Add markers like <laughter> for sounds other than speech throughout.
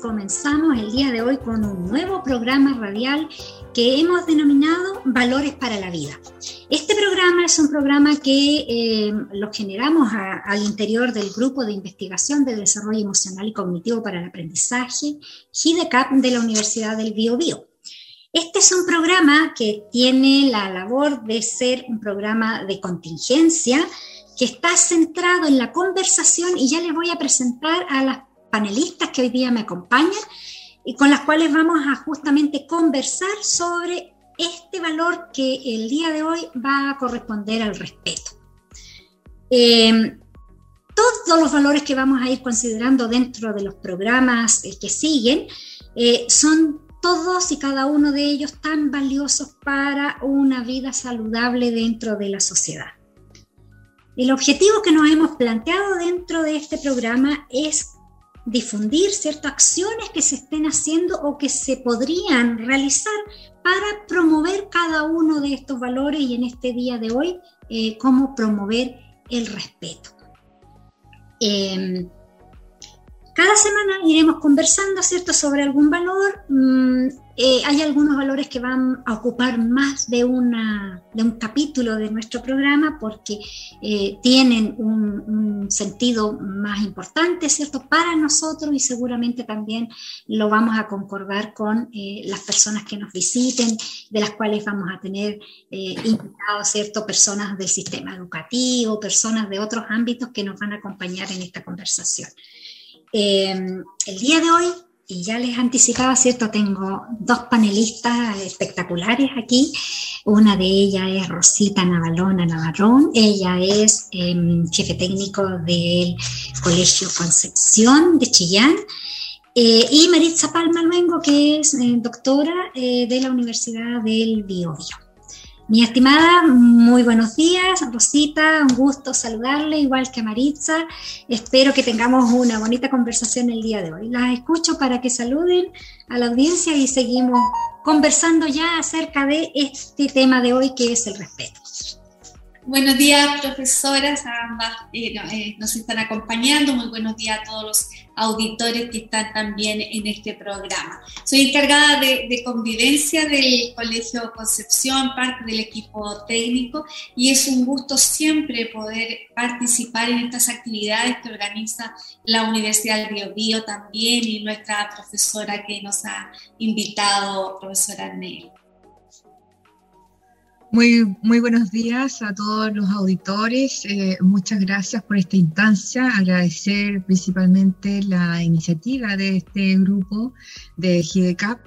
comenzamos el día de hoy con un nuevo programa radial que hemos denominado Valores para la Vida. Este programa es un programa que eh, lo generamos al interior del Grupo de Investigación de Desarrollo Emocional y Cognitivo para el Aprendizaje, GIDECAP, de la Universidad del Bio. Este es un programa que tiene la labor de ser un programa de contingencia que está centrado en la conversación y ya les voy a presentar a las panelistas que hoy día me acompañan y con las cuales vamos a justamente conversar sobre este valor que el día de hoy va a corresponder al respeto. Em, todos los valores que vamos a ir considerando dentro de los programas eh, que siguen eh, son todos y cada uno de ellos tan valiosos para una vida saludable dentro de la sociedad. El objetivo que nos hemos planteado dentro de este programa es difundir ciertas acciones que se estén haciendo o que se podrían realizar para promover cada uno de estos valores y en este día de hoy, eh, cómo promover el respeto. Em, cada semana iremos conversando, ¿cierto?, sobre algún valor. Mm, eh, hay algunos valores que van a ocupar más de, una, de un capítulo de nuestro programa porque eh, tienen un, sentido más importante, ¿cierto?, para nosotros y seguramente también lo vamos a concordar con eh, las personas que nos visiten, de las cuales vamos a tener invitados, ¿cierto?, personas del sistema educativo, personas de otros ámbitos que nos van a acompañar en esta conversación. el día de hoy y ya les anticipaba, ¿cierto? Tengo dos panelistas espectaculares aquí. Una de ellas es Rosita Navalona Navarrón. Ella es em, jefe técnico del Colegio Concepción de Chillán. Eh, y Maritza Palma Luengo, que es eh, doctora eh, de la Universidad del Biobío. Mi estimada, muy buenos días, Rosita, un gusto saludarle, igual que a Maritza. Espero que tengamos una bonita conversación el día de hoy. Las escucho para que saluden a la audiencia y seguimos conversando ya acerca de este tema de hoy que es el respeto. Buenos días, profesoras, ambas eh, eh, nos están acompañando. Muy buenos días a todos los auditores que están también en este programa. Soy encargada de, convivencia del Colegio Concepción, parte del equipo técnico, y es un gusto siempre poder participar en estas actividades que organiza la Universidad del Bio, también y nuestra profesora que nos ha invitado, profesora Nelly. Muy, muy buenos días a todos los auditores. Eh, muchas gracias por esta instancia. Agradecer principalmente la iniciativa de este grupo de GIDECAP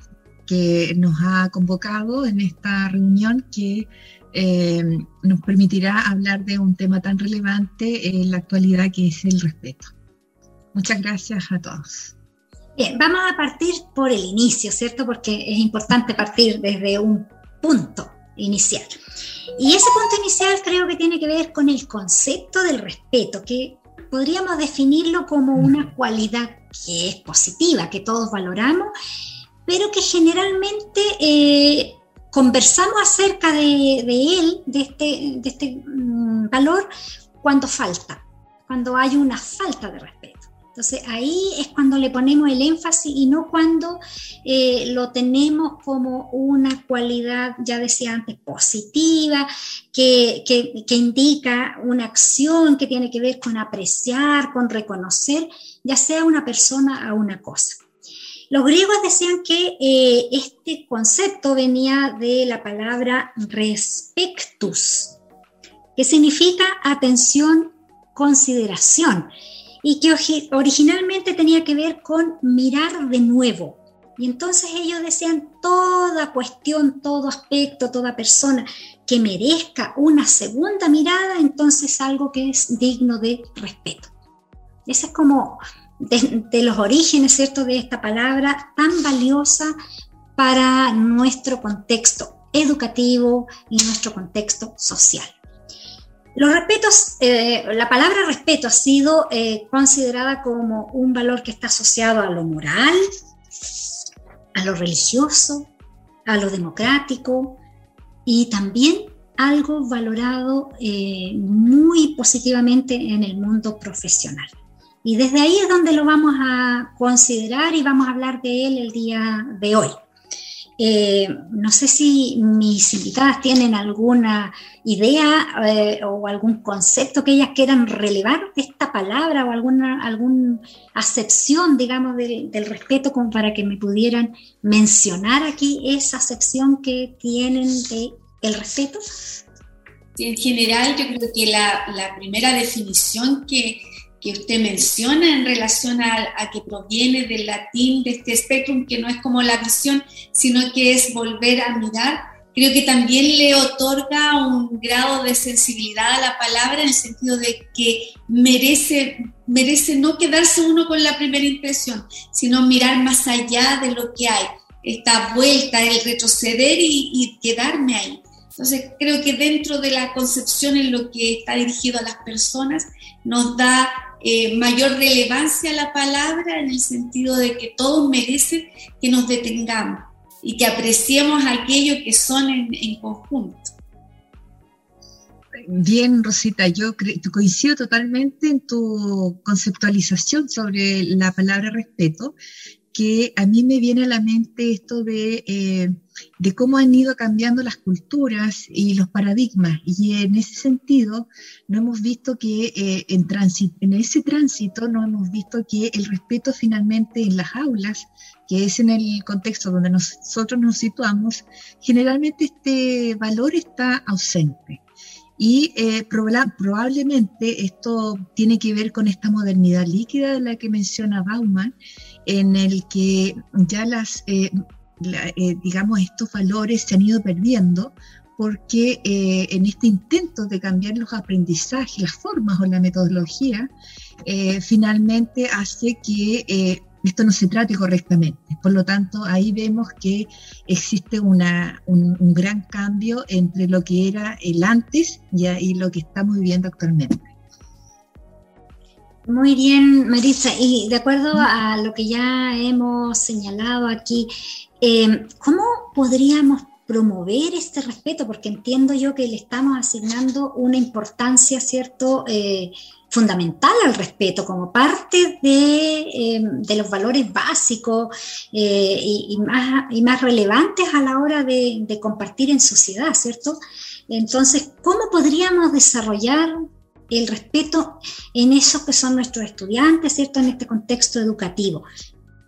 que nos ha convocado en esta reunión que eh, nos permitirá hablar de un tema tan relevante en la actualidad que es el respeto. Muchas gracias a todos. Bien, vamos a partir por el inicio, ¿cierto? Porque es importante partir desde un punto inicial. Y ese punto inicial creo que tiene que ver con el concepto del respeto, que podríamos definirlo como una cualidad que es positiva, que todos valoramos, pero que generalmente eh, conversamos acerca de, él, de este, de este mm, valor, cuando falta, cuando hay una falta de respeto. Entonces ahí es cuando le ponemos el énfasis y no cuando eh, lo tenemos como una cualidad, ya decía antes, positiva, que, que, indica una acción que tiene que ver con apreciar, con reconocer, ya sea una persona o una cosa. Los griegos decían que eh, este concepto venía de la palabra respectus, que significa atención, consideración y que originalmente tenía que ver con mirar de nuevo. Y entonces ellos decían, toda cuestión, todo aspecto, toda persona que merezca una segunda mirada, entonces algo que es digno de respeto. Ese es como de, de los orígenes, ¿cierto?, de esta palabra tan valiosa para nuestro contexto educativo y nuestro contexto social. Los respetos, eh, la palabra respeto ha sido eh, considerada como un valor que está asociado a lo moral, a lo religioso, a lo democrático y también algo valorado eh, muy positivamente en el mundo profesional. Y desde ahí es donde lo vamos a considerar y vamos a hablar de él el día de hoy. Eh, no sé si mis invitadas tienen alguna idea eh, o algún concepto que ellas quieran relevar de esta palabra o alguna, alguna acepción, digamos, del, respeto como para que me pudieran mencionar aquí esa acepción que tienen de el respeto. En general, yo creo que la, la primera definición que, que usted menciona en relación a, que proviene del latín, de este spectrum, que no es como la visión, sino que es volver a mirar, creo que también le otorga un grado de sensibilidad a la palabra en el sentido de que merece, merece no quedarse uno con la primera impresión, sino mirar más allá de lo que hay, esta vuelta, el retroceder y, y quedarme ahí. Entonces, creo que dentro de la concepción en lo que está dirigido a las personas, nos da eh, mayor relevancia a la palabra en el sentido de que todos merecen que nos detengamos y que apreciemos aquello que son en, conjunto. Bien, Rosita, yo coincido totalmente en tu conceptualización sobre la palabra respeto que a mí me viene a la mente esto de, eh, de, cómo han ido cambiando las culturas y los paradigmas. Y en ese sentido, no hemos visto que eh, en, en ese tránsito, no hemos visto que el respeto finalmente en las aulas, que es en el contexto donde nosotros nos situamos, generalmente este valor está ausente. Y eh, probablemente esto tiene que ver con esta modernidad líquida de la que menciona Bauman, en el que ya las, eh, eh, digamos, estos valores se han ido perdiendo porque eh, en este intento de cambiar los aprendizajes, las formas o la metodología, finalmente hace que esto no se trate correctamente. Por lo tanto, ahí vemos que existe una, un, gran cambio entre lo que era el antes y lo que estamos viviendo actualmente. Muy bien, Marisa. Y de acuerdo a lo que ya hemos señalado aquí, eh, ¿cómo podríamos promover este respeto? Porque entiendo yo que le estamos asignando una importancia, ¿cierto? Eh, fundamental al respeto como parte de, eh, los valores básicos y, más, y, más, relevantes a la hora de compartir en sociedad, ¿cierto? Entonces, ¿cómo podríamos desarrollar el respeto en esos que son nuestros estudiantes, ¿cierto? En este contexto educativo.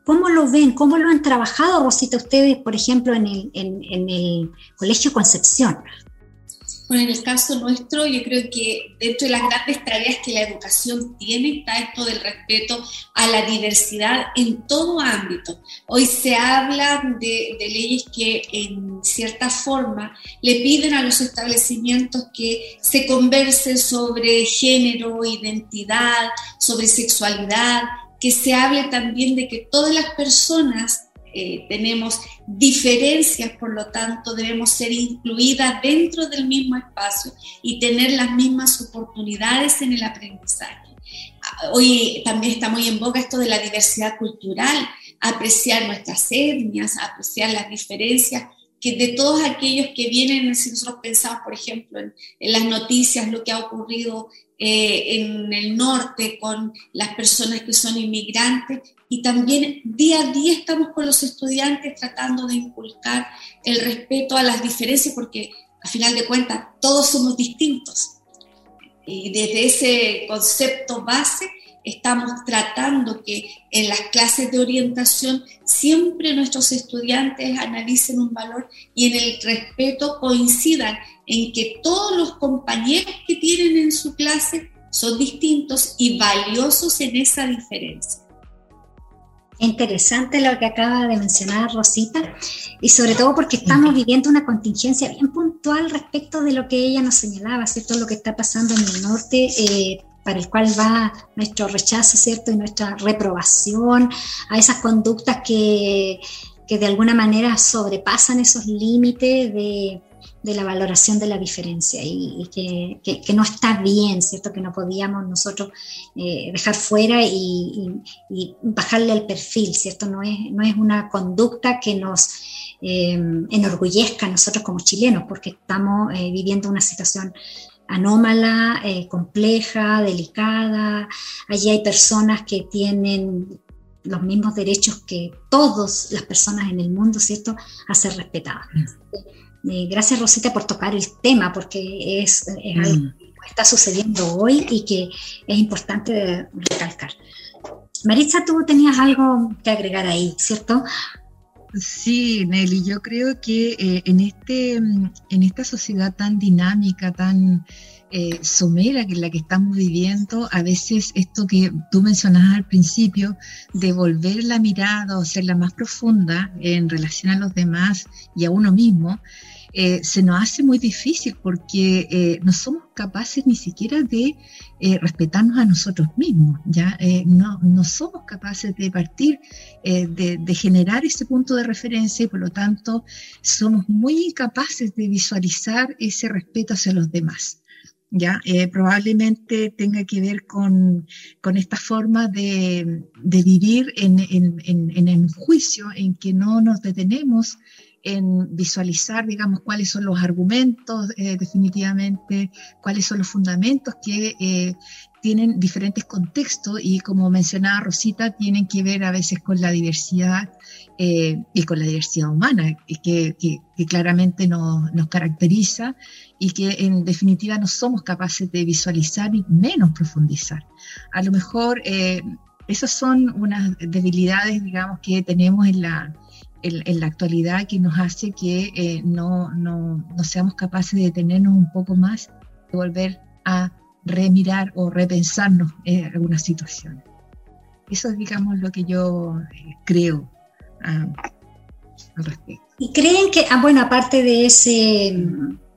¿Cómo lo ven? ¿Cómo lo han trabajado, Rosita, ustedes, por ejemplo, en el, en el Colegio Concepción? Bueno, en el caso nuestro, yo creo que dentro de las grandes tareas que la educación tiene está esto del respeto a la diversidad en todo ámbito. Hoy se habla de, leyes que en cierta forma le piden a los establecimientos que se converse sobre género, identidad, sobre sexualidad, que se hable también de que todas las personas eh, tenemos diferencias, por lo tanto debemos ser incluidas dentro del mismo espacio y tener las mismas oportunidades en el aprendizaje. Ah, hoy también está muy en boga esto de la diversidad cultural, apreciar nuestras etnias, apreciar las diferencias que de todos aquellos que vienen, si nosotros pensamos, por ejemplo, en, las noticias, lo que ha ocurrido eh, en el norte con las personas que son inmigrantes, y también día a día estamos con los estudiantes tratando de inculcar el respeto a las diferencias, porque a final de cuentas todos somos distintos. Y desde ese concepto base estamos tratando que en las clases de orientación siempre nuestros estudiantes analicen un valor y en el respeto coincidan en que todos los compañeros que tienen en su clase son distintos y valiosos en esa diferencia. Interesante lo que acaba de mencionar Rosita, y sobre todo porque estamos viviendo una contingencia bien puntual respecto de lo que ella nos señalaba, ¿cierto? Lo que está pasando en el norte, eh, para el cual va nuestro rechazo, ¿cierto? Y nuestra reprobación a esas conductas que, que de alguna manera sobrepasan esos límites de, de la valoración de la diferencia y, que, no está bien, ¿cierto? Que no podíamos nosotros eh, dejar fuera y, bajarle el perfil, ¿cierto? No es, no es una conducta que nos eh, enorgullezca a nosotros como chilenos, porque estamos eh, viviendo una situación anómala, eh, compleja, delicada. Allí hay personas que tienen los mismos derechos que todas las personas en el mundo, ¿cierto?, a ser respetadas. Mm. Eh, gracias, Rosita, por tocar el tema, porque es, algo mm. que está sucediendo hoy y que es importante recalcar. Maritza, tú tenías algo que agregar ahí, ¿cierto? Sí, Nelly, yo creo que eh, en, este, en esta sociedad tan dinámica, tan eh, somera que la que estamos viviendo, a veces esto que tú mencionabas al principio, de volver la mirada o la más profunda en relación a los demás y a uno mismo, eh, se nos hace muy difícil porque eh, no somos capaces ni siquiera de eh, respetarnos a nosotros mismos, ¿ya? No, no, somos capaces de partir, de, de, generar ese punto de referencia y por lo tanto somos muy incapaces de visualizar ese respeto hacia los demás. ¿ya? probablemente tenga que ver con, con esta forma de, de vivir en, en, en, en, el juicio, en que no nos detenemos en visualizar, digamos, cuáles son los argumentos eh, definitivamente, cuáles son los fundamentos que eh, tienen diferentes contextos y como mencionaba Rosita, tienen que ver a veces con la diversidad eh, y con la diversidad humana, que, que, claramente nos, nos, caracteriza y que en definitiva no somos capaces de visualizar ni menos profundizar. A lo mejor esas son unas debilidades, digamos, que tenemos en la en, la actualidad que nos hace que eh, no, no, no, seamos capaces de detenernos un poco más, de volver a remirar o repensarnos en algunas situaciones. Eso es, digamos, lo que yo eh, creo ah, al respecto. ¿Y creen que, ah, bueno, aparte de, ese,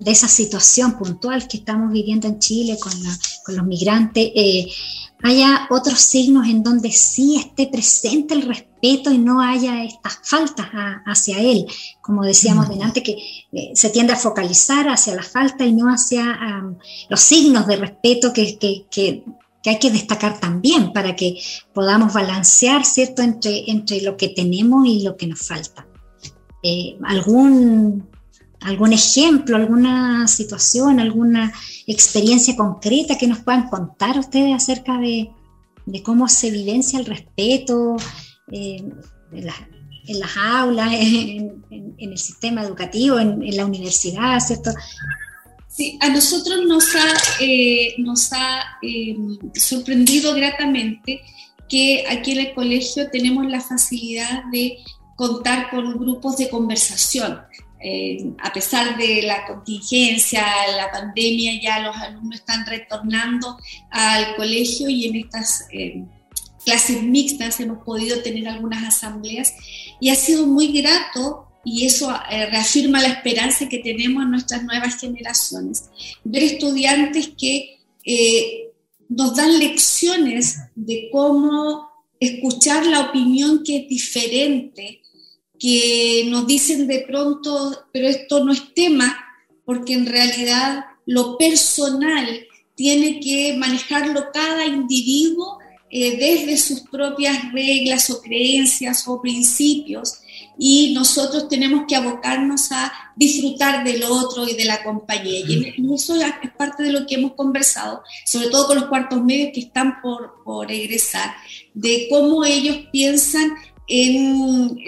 de esa situación puntual que estamos viviendo en Chile con, con los migrantes, eh, haya otros signos en donde sí esté presente el respeto y no haya estas faltas hacia él, como decíamos delante, que eh, se tiende a focalizar hacia la falta y no hacia los signos de respeto que, que, hay que destacar también para que podamos balancear, ¿cierto?, entre, entre lo que tenemos y lo que nos falta. Eh, ¿Algún algún ejemplo, alguna situación, alguna experiencia concreta que nos puedan contar ustedes acerca de, cómo se evidencia el respeto eh, en, las aulas, <laughs> en, el sistema educativo, en, la universidad, ¿cierto? Sí, a nosotros nos ha, eh, nos ha eh, sorprendido gratamente que aquí en el colegio tenemos la facilidad de contar con grupos de conversación eh, a pesar de la contingencia, la pandemia, ya los alumnos están retornando al colegio y en estas eh, clases mixtas hemos podido tener algunas asambleas y ha sido muy grato y eso eh, reafirma la esperanza que tenemos en nuestras nuevas generaciones. Ver estudiantes que nos dan lecciones de cómo escuchar la opinión que es diferente, que nos dicen de pronto, pero esto no es tema, porque en realidad lo personal tiene que manejarlo cada individuo eh, desde sus propias reglas o creencias o principios y nosotros tenemos que abocarnos a disfrutar del otro y de la compañía. Y eso es parte de lo que hemos conversado, sobre todo con los cuartos medios que están por, por egresar, de cómo ellos piensan en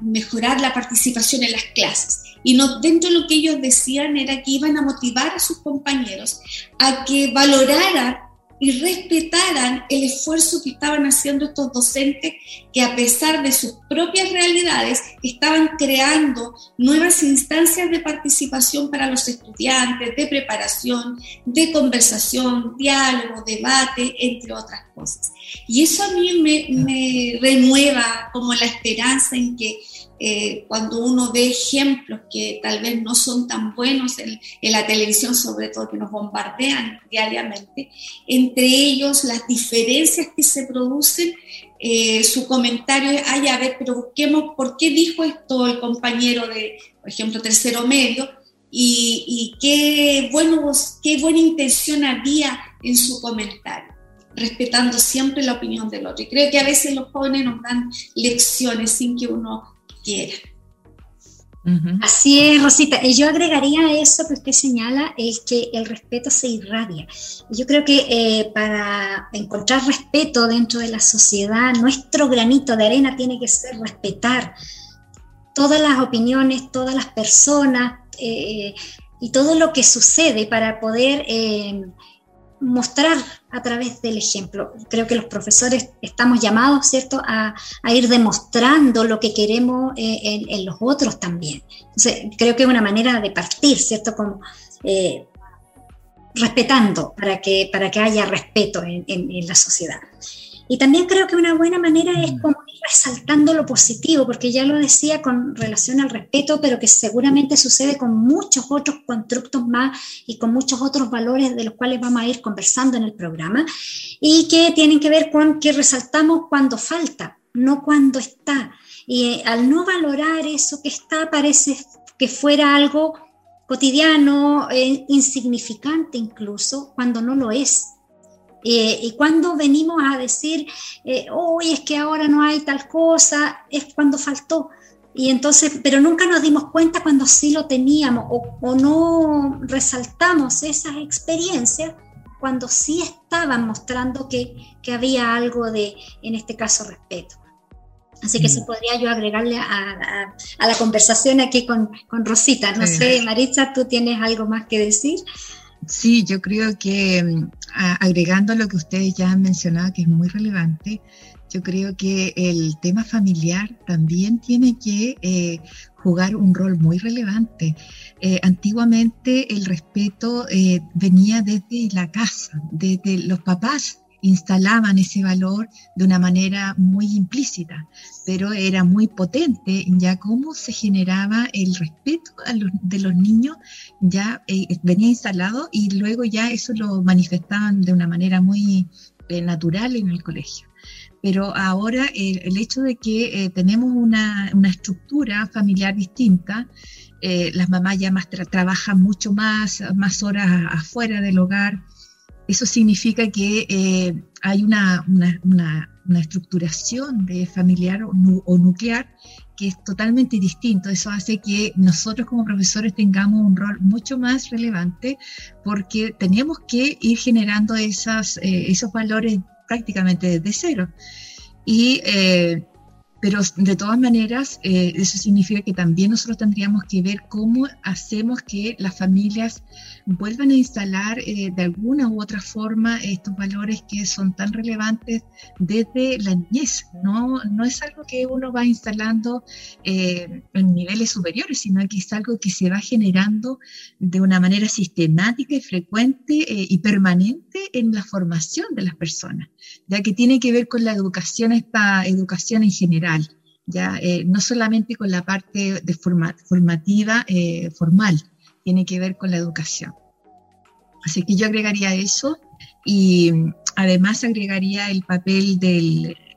mejorar la participación en las clases. Y no, dentro de lo que ellos decían era que iban a motivar a sus compañeros a que valoraran y respetaran el esfuerzo que estaban haciendo estos docentes que a pesar de sus propias realidades estaban creando nuevas instancias de participación para los estudiantes, de preparación, de conversación, diálogo, debate, entre otras cosas. Y eso a mí me, renueva como la esperanza en que eh, cuando uno ve ejemplos que tal vez no son tan buenos en, la televisión, sobre todo que nos bombardean diariamente, entre ellos las diferencias que se producen, eh, su comentario es, ay, a ver, pero busquemos por qué dijo esto el compañero de, por ejemplo, tercero medio, y, qué, bueno, qué buena intención había en su comentario respetando siempre la opinión del otro. Y creo que a veces los jóvenes nos dan lecciones sin que uno quiera. Así es, Rosita. Y yo agregaría eso que usted señala, es que el respeto se irradia. Yo creo que eh, para encontrar respeto dentro de la sociedad, nuestro granito de arena tiene que ser respetar todas las opiniones, todas las personas eh, y todo lo que sucede para poder eh, mostrar a través del ejemplo. Creo que los profesores estamos llamados, ¿cierto?, a, ir demostrando lo que queremos eh, en, los otros también. Entonces, creo que es una manera de partir, ¿cierto?, como eh, respetando para que, para que haya respeto en la sociedad. Y también creo que una buena manera es mm. como ir resaltando lo positivo, porque ya lo decía con relación al respeto, pero que seguramente sucede con muchos otros constructos más y con muchos otros valores de los cuales vamos a ir conversando en el programa, y que tienen que ver con que resaltamos cuando falta, no cuando está. Y eh, al no valorar eso que está, parece que fuera algo cotidiano, eh, insignificante incluso, cuando no lo es. Eh, y cuando venimos a decir, hoy eh, es que ahora no hay tal cosa, es cuando faltó. Y entonces, pero nunca nos dimos cuenta cuando sí lo teníamos o, no resaltamos esas experiencias cuando sí estaban mostrando que, que, había algo de, en este caso, respeto. Así que eso mm. podría yo agregarle a, a, la conversación aquí con, con Rosita. No sé, Maritza, ¿tú tienes algo más que decir? Sí, yo creo que mm, agregando lo que ustedes ya han mencionado, que es muy relevante, yo creo que el tema familiar también tiene que eh, jugar un rol muy relevante. Eh, antiguamente el respeto eh, venía desde la casa, desde los papás instalaban ese valor de una manera muy implícita, pero era muy potente ya cómo se generaba el respeto de los niños, ya eh, venía instalado y luego ya eso lo manifestaban de una manera muy eh, natural en el colegio. Pero ahora el hecho de que eh, tenemos una, estructura familiar distinta, las mamás ya más trabajan mucho más, más horas afuera del hogar, eso significa que eh, hay una, estructuración de familiar o, nuclear que es totalmente distinto. Eso hace que nosotros como profesores tengamos un rol mucho más relevante porque tenemos que ir generando esas, eh, esos valores prácticamente desde cero. Y eh, pero de todas maneras, eh, eso significa que también nosotros tendríamos que ver cómo hacemos que las familias vuelvan a instalar eh, de alguna u otra forma estos valores que son tan relevantes desde la niñez. No, no es algo que uno va instalando eh, en niveles superiores, sino que es algo que se va generando de una manera sistemática y frecuente y permanente en la formación de las personas, ya que tiene que ver con la educación, esta educación en general ya eh, no solamente con la parte de formativa eh, formal, tiene que ver con la educación. Así que yo agregaría eso y además agregaría el papel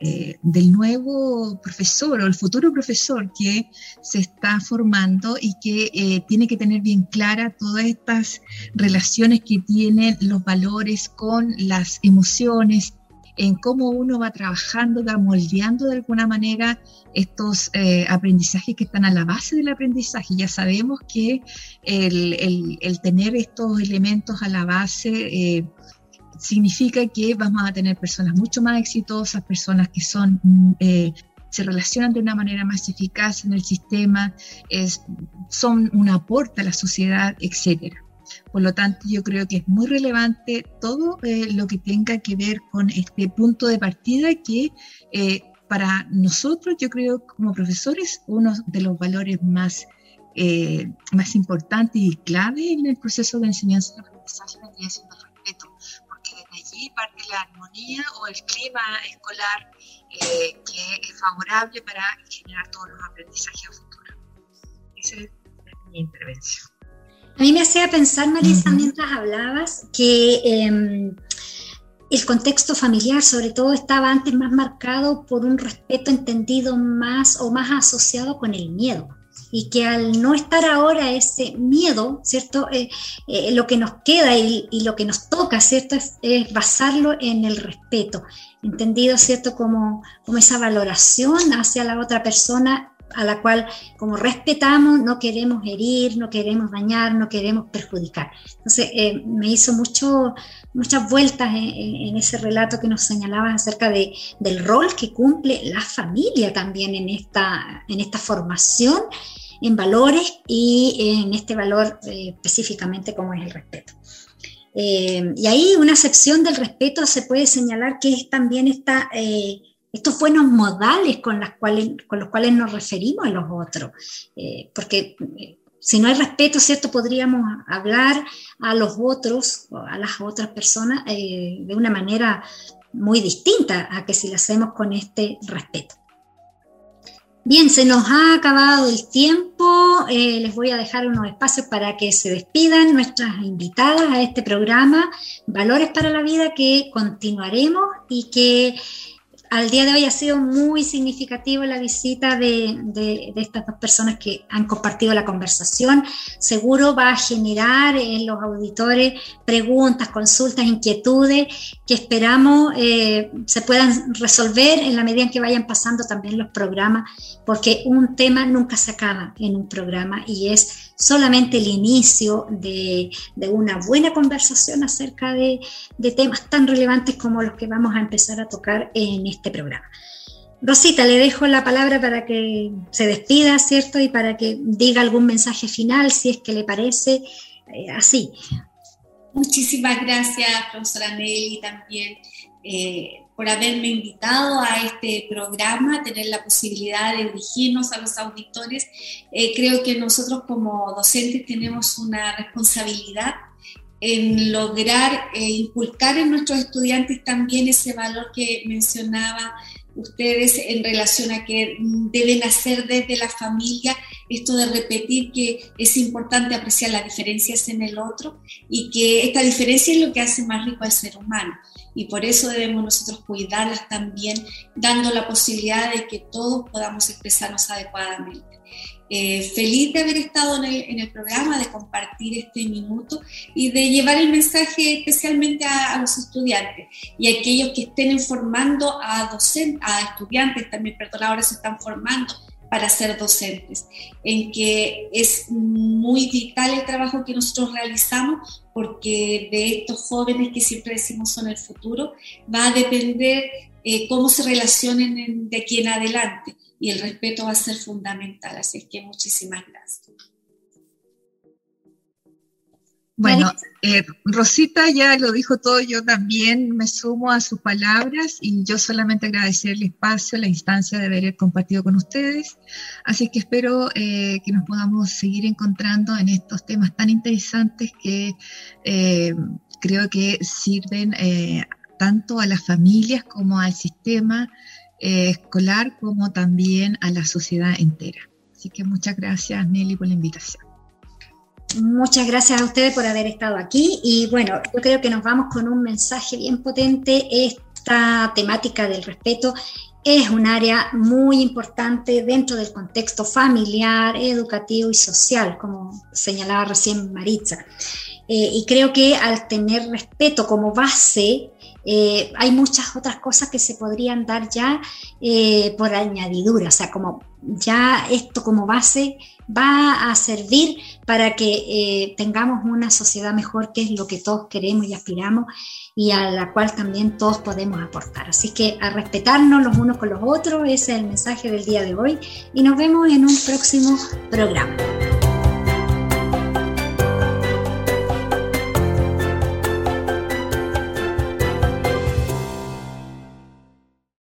eh, del nuevo profesor o el futuro profesor que se está formando y que tiene que tener bien clara todas estas relaciones que tienen los valores con las emociones, en cómo uno va trabajando, va moldeando de alguna manera estos eh, aprendizajes que están a la base del aprendizaje. Ya sabemos que el, tener estos elementos a la base eh, significa que vamos a tener personas mucho más exitosas, personas que son... Mm, eh, se relacionan de una manera más eficaz en el sistema, son un aporte a la sociedad, etcétera. Por lo tanto, yo creo que es muy relevante todo eh, lo que tenga que ver con este punto de partida que eh, para nosotros, yo creo como profesores, uno de los valores más, eh, más importantes y clave en el proceso de enseñanza y aprendizaje es el respeto, porque desde allí parte la armonía o el clima escolar que es favorable para generar todos los aprendizajes a futuro. Esa es mi intervención. A mí me hacía pensar, Marisa, mientras hablabas, que em, el contexto familiar, sobre todo, estaba antes más marcado por un respeto entendido más o más asociado con el miedo. Y que al no estar ahora ese miedo, ¿cierto? Eh, eh, lo que nos queda y, lo que nos toca, ¿cierto? Es, basarlo en el respeto, entendido, ¿cierto? Como, como esa valoración hacia la otra persona a la cual como respetamos no queremos herir, no queremos dañar, no queremos perjudicar. Entonces eh, me hizo mucho, muchas vueltas en, ese relato que nos señalaba acerca de, del rol que cumple la familia también en esta, en esta formación en valores y en este valor eh, específicamente como es el respeto. Eh, y ahí una excepción del respeto se puede señalar que es también esta estos buenos modales con, los cuales nos referimos a los otros. Eh, porque eh, si no hay respeto, ¿cierto? Podríamos hablar a los otros, a las otras personas, eh, de una manera muy distinta a que si lo hacemos con este respeto. Bien, se nos ha acabado el tiempo. les voy a dejar unos espacios para que se despidan nuestras invitadas a este programa, Valores para la Vida, que continuaremos y que al día de hoy ha sido muy significativo la visita de, estas dos personas que han compartido la conversación. Seguro va a generar en los auditores preguntas, consultas, inquietudes que esperamos eh, se puedan resolver en la medida en que vayan pasando también los programas, porque un tema nunca se acaba en un programa y es solamente el inicio de, una buena conversación acerca de, temas tan relevantes como los que vamos a empezar a tocar en este programa. Rosita, le dejo la palabra para que se despida, ¿cierto? Y para que diga algún mensaje final, si es que le parece eh, así. Muchísimas gracias, profesora Nelly, también eh, por haberme invitado a este programa, tener la posibilidad de dirigirnos a los auditores. Eh, creo que nosotros como docentes tenemos una responsabilidad en lograr eh, inculcar en nuestros estudiantes también ese valor que mencionaba ustedes en relación a que deben hacer desde la familia esto de repetir que es importante apreciar las diferencias en el otro y que esta diferencia es lo que hace más rico al ser humano y por eso debemos nosotros cuidarlas también, dando la posibilidad de que todos podamos expresarnos adecuadamente. Eh, feliz de haber estado en el, en el, programa, de compartir este minuto y de llevar el mensaje especialmente a, los estudiantes y a aquellos que estén formando a docentes, a estudiantes también, perdón, ahora se están formando para ser docentes, en que es muy vital el trabajo que nosotros realizamos porque de estos jóvenes que siempre decimos son el futuro, va a depender eh, cómo se relacionen de aquí en adelante y el respeto va a ser fundamental. Así es que muchísimas gracias. Bueno, eh, Rosita ya lo dijo todo, yo también me sumo a sus palabras y yo solamente agradecer el espacio, la instancia de haber compartido con ustedes. Así que espero eh, que nos podamos seguir encontrando en estos temas tan interesantes que eh, creo que sirven tanto a las familias como al sistema escolar como también a la sociedad entera. Así que muchas gracias Nelly por la invitación. Muchas gracias a ustedes por haber estado aquí y bueno, yo creo que nos vamos con un mensaje bien potente. Esta temática del respeto es un área muy importante dentro del contexto familiar, educativo y social, como señalaba recién Maritza. Eh, y creo que al tener respeto como base, eh, hay muchas otras cosas que se podrían dar ya eh, por añadidura, o sea, como ya esto como base va a servir para que eh, tengamos una sociedad mejor, que es lo que todos queremos y aspiramos y a la cual también todos podemos aportar. Así que a respetarnos los unos con los otros, ese es el mensaje del día de hoy y nos vemos en un próximo programa.